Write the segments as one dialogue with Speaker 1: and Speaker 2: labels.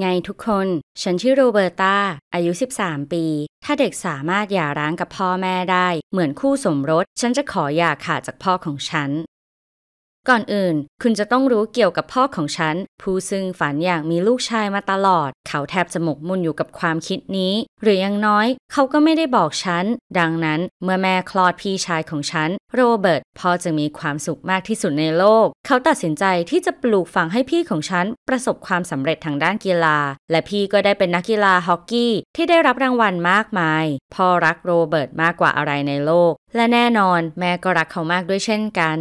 Speaker 1: ไงทุกคน ฉันชื่อโรเบอร์ตา อายุ 13 ปี ถ้าเด็กสามารถหย่าร้างกับพ่อแม่ได้ เหมือนคู่สมรส ฉันจะขอหย่าขาดจากพ่อของฉัน ก่อนอื่น คุณจะต้องรู้เกี่ยวกับพ่อของฉัน ผู้ซึ่งฝันอยากมีลูกชายมาตลอด เขาแทบจะหมกมุ่นอยู่กับความคิดนี้ หรือยังน้อย เขาก็ไม่ได้บอกฉัน ดังนั้นเมื่อแม่คลอดพี่ชายของฉัน โรเบิร์ตพ่อจะมีความสุขมากที่สุดในโลก เขาตัดสินใจที่จะปลูกฝังให้พี่ของฉัน ประสบความสำเร็จทางด้านกีฬา และพี่ก็ได้เป็นนักกีฬาฮอกกี้ที่ได้รับรางวัลมากมาย พ่อรักโรเบิร์ตมากกว่าอะไรในโลก และแน่นอน แม่ก็รักเขามากด้วยเช่นกัน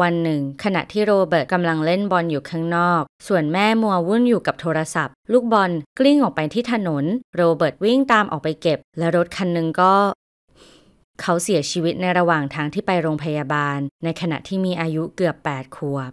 Speaker 1: วันหนึ่ง ขณะที่โรเบิร์ตกำลังเล่นบอลอยู่ข้างนอก ส่วนแม่มัววุ่นอยู่กับโทรศัพท์ ลูกบอลกลิ้งออกไปที่ถนน โรเบิร์ตวิ่งตามออกไปเก็บ และรถคันหนึ่งก็ เขาเสียชีวิตในระหว่างทางที่ไปโรงพยาบาล ในขณะที่มีอายุเกือบ 8 ขวบ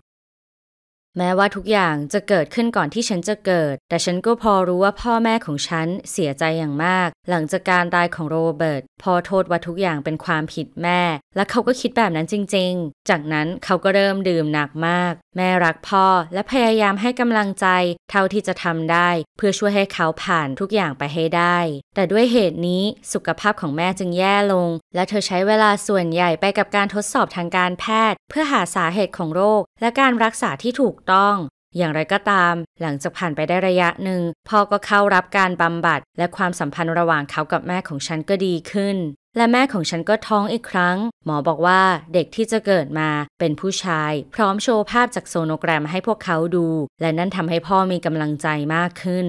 Speaker 1: แม้ว่าทุกอย่างจะเกิดขึ้นก่อนที่ฉันจะเกิด แต่ฉันก็พอรู้ว่าพ่อแม่ของฉันเสียใจอย่างมาก หลังจากการตายของโรเบิร์ตพอโทษว่าทุกอย่างเป็นความผิดแม่ และเขาก็คิดแบบนั้นจริง ๆ จากนั้นเขาก็เริ่มดื่มหนักมาก แม่รักพ่อและพยายามให้กำลังใจเท่าที่จะทำได้ เพื่อช่วยให้เขาผ่านทุกอย่างไปให้ได้ แต่ด้วยเหตุนี้สุขภาพของแม่จึงแย่ลง และเธอใช้เวลาส่วนใหญ่ไปกับการทดสอบทางการแพทย์ เพื่อหาสาเหตุของโรค และการรักษาที่ถูกต้องอย่างไรก็ตาม หลังจากผ่านไปได้ระยะหนึ่งพ่อก็เข้ารับการบำบัด และความสัมพันธ์ระหว่างเขากับแม่ของฉันก็ดีขึ้น และแม่ของฉันก็ท้องอีกครั้ง หมอบอกว่าเด็กที่จะเกิดมาเป็นผู้ชาย พร้อมโชว์ภาพจากโซโนแกรมให้พวกเขาดู และนั่นทำให้พ่อมีกำลังใจมากขึ้น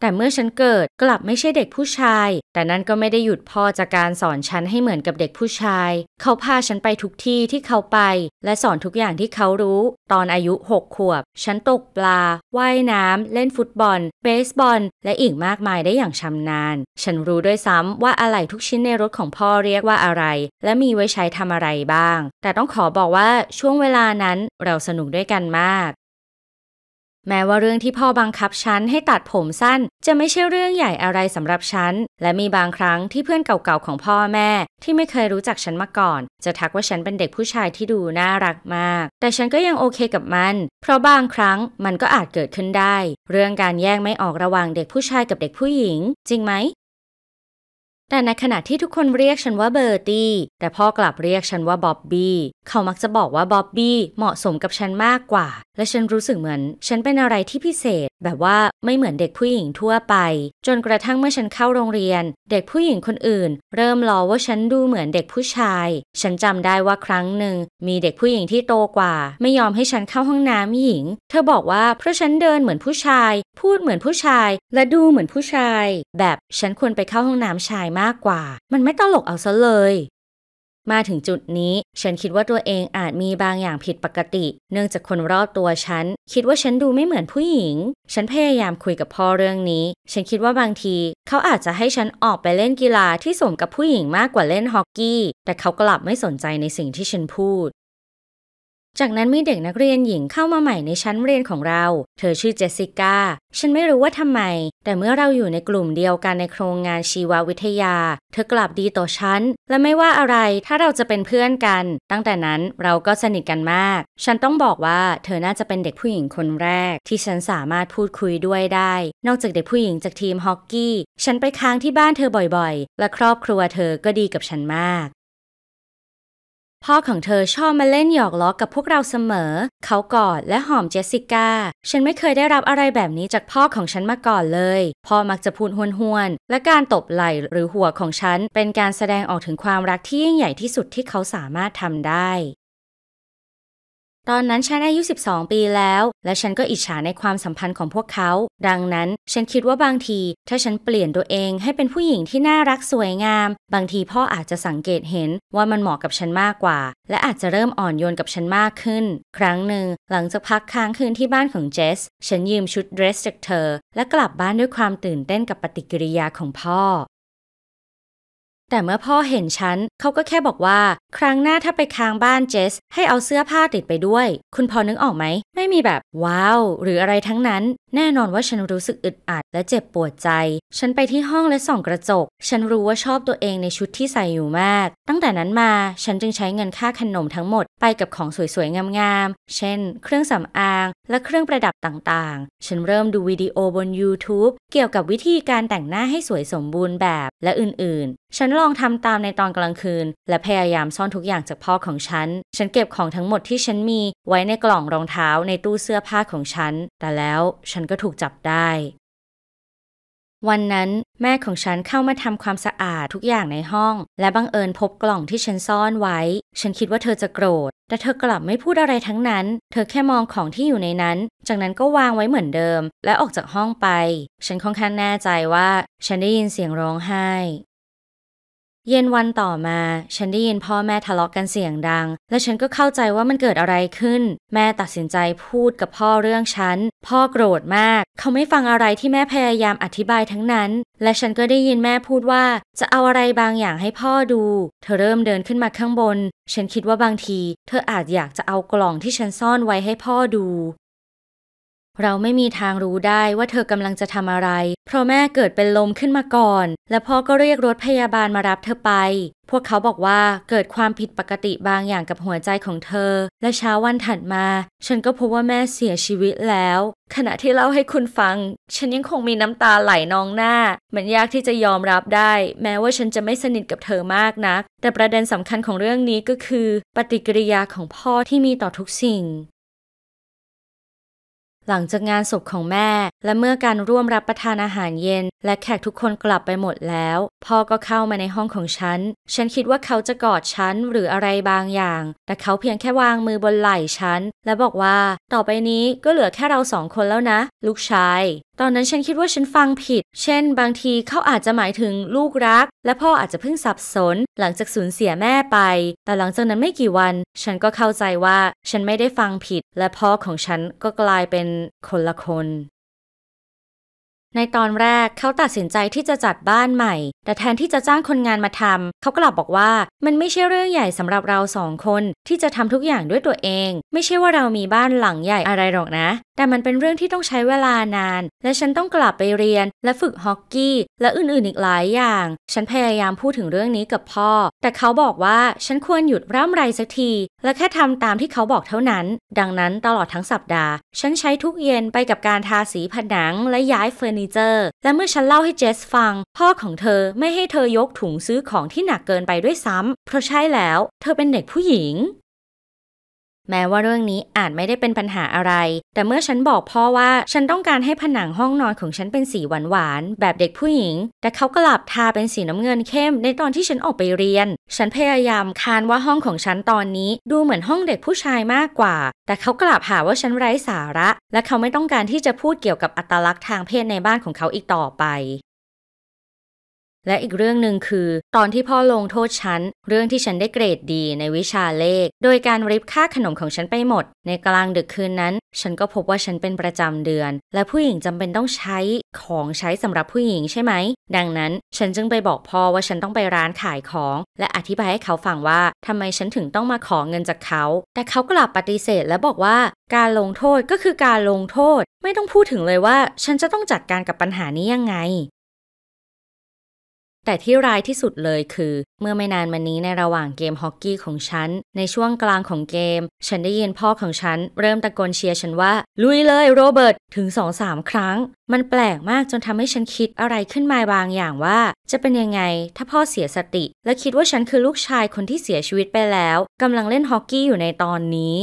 Speaker 1: แต่เมื่อฉันเกิดกลับไม่ใช่เด็กผู้ชาย แต่นั่นก็ไม่ได้หยุดพ่อจากการสอนฉันให้เหมือนกับเด็กผู้ชาย เขาพาฉันไปทุกที่ที่เขาไป และสอนทุกอย่างที่เขารู้ ตอนอายุหกขวบ ฉันตกปลา ว่ายน้ำ เล่นฟุตบอล เบสบอล และอีกมากมายได้อย่างชำนาญ ฉันรู้ด้วยซ้ำว่าอะไหล่ทุกชิ้นในรถของพ่อเรียกว่าอะไร และมีไว้ใช้ทำอะไรบ้าง แต่ต้องขอบอกว่าช่วงเวลานั้นเราสนุกด้วยกันมาก แม้ว่าเรื่องที่พ่อบังคับฉันให้ตัดผมสั้น จะไม่ใช่เรื่องใหญ่อะไรสำหรับฉัน และมีบางครั้งที่เพื่อนเก่าๆของพ่อแม่ ที่ไม่เคยรู้จักฉันมาก่อน จะทักว่าฉันเป็นเด็กผู้ชายที่ดูน่ารักมาก แต่ฉันก็ยังโอเคกับมัน เพราะบางครั้งมันก็อาจเกิดขึ้นได้ เรื่องการแยกไม่ออกระหว่างเด็กผู้ชายกับเด็กผู้หญิง จริงไหม แต่ในขณะที่ทุกคนเรียกฉันว่าเบอร์ตี้ แต่พ่อกลับเรียกฉันว่าบ๊อบบี้ เขามักจะบอกว่าบ๊อบบี้เหมาะสมกับฉันมากกว่า และฉันรู้สึกเหมือน ฉันเป็นอะไรที่พิเศษ แบบว่าไม่เหมือนเด็กผู้หญิงทั่วไป จนกระทั่งเมื่อฉันเข้าโรงเรียน เด็กผู้หญิงคนอื่น เริ่มล้อว่าฉันดูเหมือนเด็กผู้ชาย ฉันจำได้ว่าครั้งหนึ่ง มีเด็กผู้หญิงที่โตกว่า ไม่ยอมให้ฉันเข้าห้องน้ำหญิง เธอบอกว่าเพราะฉันเดินเหมือนผู้ชาย พูดเหมือนผู้ชาย และดูเหมือนผู้ชาย แบบฉันควรไปเข้าห้องน้ำชายมากกว่า มันไม่ตลกเอาซะเลย มาถึงจุดนี้ ฉันคิดว่าตัวเองอาจมีบางอย่างผิดปกติ เนื่องจากคนรอบตัวฉัน คิดว่าฉันดูไม่เหมือนผู้หญิง ฉันพยายามคุยกับพ่อเรื่องนี้ ฉันคิดว่าบางที เขาอาจจะให้ฉันออกไปเล่นกีฬาที่สมกับผู้หญิงมากกว่าเล่นฮอกกี้ แต่เขากลับไม่สนใจในสิ่งที่ฉันพูด จากนั้นมีเด็กนักเรียนหญิงเข้ามาใหม่ในชั้นเรียนของเรา เธอชื่อเจสสิก้า ฉันไม่รู้ว่าทำไม แต่เมื่อเราอยู่ในกลุ่มเดียวกันในโครงงานชีววิทยา เธอกลับดีต่อฉัน และไม่ว่าอะไร ถ้าเราจะเป็นเพื่อนกัน ตั้งแต่นั้นเราก็สนิทกันมาก ฉันต้องบอกว่าเธอน่าจะเป็นเด็กผู้หญิงคนแรก ที่ฉันสามารถพูดคุยด้วยได้ นอกจากเด็กผู้หญิงจากทีมฮอกกี้ ฉันไปค้างที่บ้านเธอบ่อยๆ และครอบครัวเธอก็ดีกับฉันมาก พ่อของเธอชอบมาเล่นหยอกล้อกับพวกเราเสมอ เขากอดและหอมเจสสิก้า ฉันไม่เคยได้รับอะไรแบบนี้จากพ่อของฉันมาก่อนเลย พ่อมักจะพูดห้วนๆ และการตบไหล่หรือหัวของฉัน เป็นการแสดงออกถึงความรักที่ยิ่งใหญ่ที่สุดที่เขาสามารถทำได้ ตอนนั้นฉันอายุ 12 ปีแล้ว และฉันก็อิจฉาในความสัมพันธ์ของพวกเขา ดังนั้นฉันคิดว่าบางที ถ้าฉันเปลี่ยนตัวเองให้เป็นผู้หญิงที่น่ารักสวยงาม บางทีพ่ออาจจะสังเกตเห็นว่ามันเหมาะกับฉันมากกว่า และอาจจะเริ่มอ่อนโยนกับฉันมากขึ้น ครั้งหนึ่ง หลังจากพักค้างคืนที่บ้านของเจส ฉันยืมชุดเดรสจากเธอ และกลับบ้านด้วยความตื่นเต้นกับปฏิกิริยาของพ่อ แต่เมื่อพ่อเห็นฉันเขาก็แค่บอกว่า ครั้งหน้าถ้าไปค้างบ้านเจส ให้เอาเสื้อผ้าติดไปด้วย คุณพอนึกออกไหม ไม่มีแบบ ว้าว หรืออะไรทั้งนั้น แน่นอนว่าฉันรู้สึกอึดอัดและเจ็บปวดใจ ฉันไปที่ห้องและส่องกระจก ฉันรู้ว่าชอบตัวเองในชุดที่ใส่อยู่มาก ตั้งแต่นั้นมาฉันจึงใช้เงินค่าขนมทั้งหมดไปกับของสวยๆงามๆเช่น เครื่องสำอางและเครื่องประดับต่างๆ ฉันเริ่มดูวิดีโอบน YouTube เกี่ยวกับวิธีการแต่งหน้าให้สวยสมบูรณ์แบบและอื่นๆ ฉันลองทำตามในตอนกลางคืน และพยายามซ่อนทุกอย่างจากพ่อของฉัน ฉันเก็บของทั้งหมดที่ฉันมีไว้ในกล่องรองเท้าในตู้เสื้อผ้าของฉัน แต่แล้วฉันก็ถูกจับได้ วันนั้นแม่ของฉันเข้ามาทำความสะอาดทุกอย่างในห้อง และบังเอิญพบกล่องที่ฉันซ่อนไว้ ฉันคิดว่าเธอจะโกรธ แต่เธอกลับไม่พูดอะไรทั้งนั้น เธอแค่มองของที่อยู่ในนั้น จากนั้นก็วางไว้เหมือนเดิม และออกจากห้องไป ฉันค่อนข้างแน่ใจว่า ฉันได้ยินเสียงร้องไห้ เย็นวันต่อมา ฉันได้ยินพ่อแม่ทะเลาะกันเสียงดัง และฉันก็เข้าใจว่ามันเกิดอะไรขึ้น แม่ตัดสินใจพูดกับพ่อเรื่องฉัน พ่อโกรธมาก เขาไม่ฟังอะไรที่แม่พยายามอธิบายทั้งนั้น และฉันก็ได้ยินแม่พูดว่า จะเอาอะไรบางอย่างให้พ่อดู เธอเริ่มเดินขึ้นมาข้างบน ฉันคิดว่าบางที เธออาจอยากจะเอากล่องที่ฉันซ่อนไว้ให้พ่อดู เราไม่มีทางรู้ได้ว่าเธอกำลังจะทำอะไร เพราะแม่เกิดเป็นลมขึ้นมาก่อน และพ่อก็เรียกรถพยาบาลมารับเธอไป พวกเขาบอกว่าเกิดความผิดปกติบางอย่างกับหัวใจของเธอ และเช้าวันถัดมา ฉันก็พบว่าแม่เสียชีวิตแล้ว ขณะที่เล่าให้คุณฟัง ฉันยังคงมีน้ำตาไหลนองหน้า มันยากที่จะยอมรับได้ แม้ว่าฉันจะไม่สนิทกับเธอมากนัก แต่ประเด็นสำคัญของเรื่องนี้ก็คือ ปฏิกิริยาของพ่อที่มีต่อทุกสิ่ง หลังจากงานศพของแม่ และเมื่อการร่วมรับประทานอาหารเย็น และแขกทุกคนกลับไปหมดแล้ว พ่อก็เข้ามาในห้องของฉัน ฉันคิดว่าเขาจะกอดฉันหรืออะไรบางอย่าง แต่เขาเพียงแค่วางมือบนไหล่ฉัน และบอกว่า ต่อไปนี้ก็เหลือแค่เราสองคนแล้วนะ ลูกชาย ตอนนั้นฉันคิดว่าฉันฟังผิด เช่น บางทีเขาอาจจะหมายถึงลูกรัก และพ่ออาจจะเพิ่งสับสน หลังจากสูญเสียแม่ไป แต่หลังจากนั้นไม่กี่วัน ฉันก็เข้าใจว่าฉันไม่ได้ฟังผิด และพ่อของฉันก็กลายเป็นคนละคน ในตอนแรกเขาตัดสินใจที่จะจัดบ้านใหม่ แต่แทนที่จะจ้างคนงานมาทำเขากลับบอกว่ามันไม่ใช่เรื่องใหญ่สำหรับเราสองคนที่จะทำทุกอย่างด้วยตัวเอง ไม่ใช่ว่าเรามีบ้านหลังใหญ่อะไรหรอกนะ แต่มันเป็นเรื่องที่ต้องใช้เวลานาน และฉันต้องกลับไปเรียน และฝึกฮอกกี้ และอื่นๆอีกหลายอย่าง ฉันพยายามพูดถึงเรื่องนี้กับพ่อ แต่เขาบอกว่าฉันควรหยุดร่ำไรสักที และแค่ทำตามที่เขาบอกเท่านั้น ดังนั้นตลอดทั้งสัปดาห์ ฉันใช้ทุกเย็นไปกับการทาสีผนังและย้ายเฟอร์นิเจอร์ และเมื่อฉันเล่าให้เจสฟัง พ่อของเธอไม่ให้เธอยกถุงซื้อของที่หนักเกินไปด้วยซ้ำเพราะใช่แล้ว เธอเป็นเด็กผู้หญิง แม้ว่าเรื่องนี้อาจไม่ได้เป็นปัญหาอะไร แต่เมื่อฉันบอกพ่อว่าฉันต้องการให้ผนังห้องนอนของฉันเป็นสีหวานๆแบบเด็กผู้หญิง แต่เขากลับทาเป็นสีน้ำเงินเข้มในตอนที่ฉันออกไปเรียน ฉันพยายามคานว่าห้องของฉันตอนนี้ดูเหมือนห้องเด็กผู้ชายมากกว่า แต่เขากลับหาว่าฉันไร้สาระ และเขาไม่ต้องการที่จะพูดเกี่ยวกับอัตลักษณ์ทางเพศในบ้านของเขาอีกต่อไป และอีกเรื่องหนึ่งคือ ตอนที่พ่อลงโทษฉัน เรื่องที่ฉันได้เกรดดีในวิชาเลข โดยการริบค่าขนมของฉันไปหมด ในกลางดึกคืนนั้น ฉันก็พบว่าฉันเป็นประจำเดือน และผู้หญิงจำเป็นต้องใช้ของใช้สำหรับผู้หญิงใช่ไหม ดังนั้นฉันจึงไปบอกพ่อว่าฉันต้องไปร้านขายของ และอธิบายให้เขาฟังว่าทำไมฉันถึงต้องมาขอเงินจากเขา แต่เขากลับปฏิเสธและบอกว่าการลงโทษก็คือการลงโทษ ไม่ต้องพูดถึงเลยว่า ฉันจะต้องจัดการกับปัญหานี้ยังไง แต่ที่ร้ายที่สุดเลยคือ เมื่อไม่นานมานี้ในระหว่างเกมฮอกกี้ของฉัน ในช่วงกลางของเกม ฉันได้ยินพ่อของฉัน เริ่มตะโกนเชียร์ฉันว่า ลุยเลยโรเบิร์ตถึงสองสามครั้ง มันแปลกมากจนทำให้ฉันคิดอะไรขึ้นมาบางอย่างว่า จะเป็นยังไง ถ้าพ่อเสียสติ และคิดว่าฉันคือลูกชายคนที่เสียชีวิตไปแล้วกำลังเล่นฮอกกี้อยู่ในตอนนี้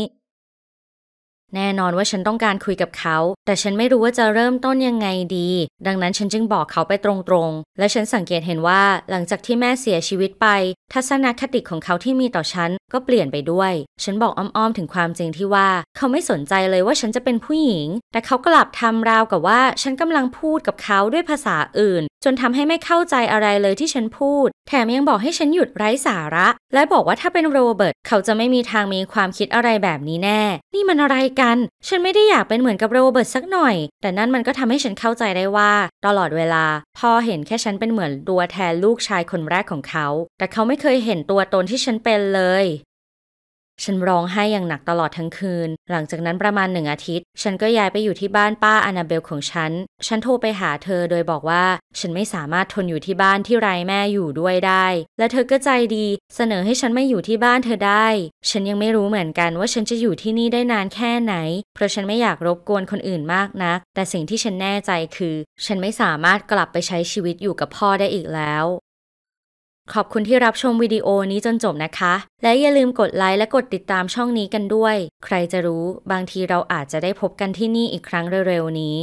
Speaker 1: แน่นอนว่าฉันต้องการคุยกับเขา แต่ฉันไม่รู้ว่าจะเริ่มต้นยังไงดี ดังนั้นฉันจึงบอกเขาไปตรงๆ และฉันสังเกตเห็นว่าหลังจากที่แม่เสียชีวิตไป ทัศนคติของเขาที่มีต่อฉันก็เปลี่ยนไปด้วย ฉันบอกอ้อมๆถึงความจริงที่ว่า เขาไม่สนใจเลยว่าฉันจะเป็นผู้หญิง แต่เขากลับทำราวกับว่า ฉันกำลังพูดกับเขาด้วยภาษาอื่น จนทำให้ไม่เข้าใจอะไรเลยที่ฉันพูด แถมยังบอกให้ฉันหยุดไร้สาระ และบอกว่าถ้าเป็นโรเบิร์ตเขาจะไม่มีทางมีความคิดอะไรแบบนี้แน่ นี่มันอะไรกันกัน ฉันไม่ได้อยากเป็นเหมือนกับโรเบิร์ตสักหน่อย แต่นั่นมันก็ทำให้ฉันเข้าใจได้ว่า ตลอดเวลา พ่อเห็นแค่ฉันเป็นเหมือนตัวแทนลูกชายคนแรกของเขา แต่เขาไม่เคยเห็นตัวตนที่ฉันเป็นเลย ฉันร้องไห้อย่างหนักตลอดทั้งคืน หลังจากนั้นประมาณหนึ่งอาทิตย์ ฉันก็ย้ายไปอยู่ที่บ้านป้าอนาเบลของฉัน ฉันโทรไปหาเธอโดยบอกว่า ฉันไม่สามารถทนอยู่ที่บ้านที่ไร้แม่อยู่ด้วยได้ และเธอก็ใจดีเสนอให้ฉันไม่อยู่ที่บ้านเธอได้ ฉันยังไม่รู้เหมือนกันว่าฉันจะอยู่ที่นี่ได้นานแค่ไหน เพราะฉันไม่อยากรบกวนคนอื่นมากนัก แต่สิ่งที่ฉันแน่ใจคือ ฉันไม่สามารถกลับไปใช้ชีวิตอยู่กับพ่อได้อีกแล้ว ขอบคุณที่รับชมวิดีโอนี้จนจบนะคะ และอย่าลืมกดไลค์และกดติดตามช่องนี้กันด้วย ใครจะรู้บางทีเราอาจจะได้พบกันที่นี่อีกครั้งเร็วๆนี้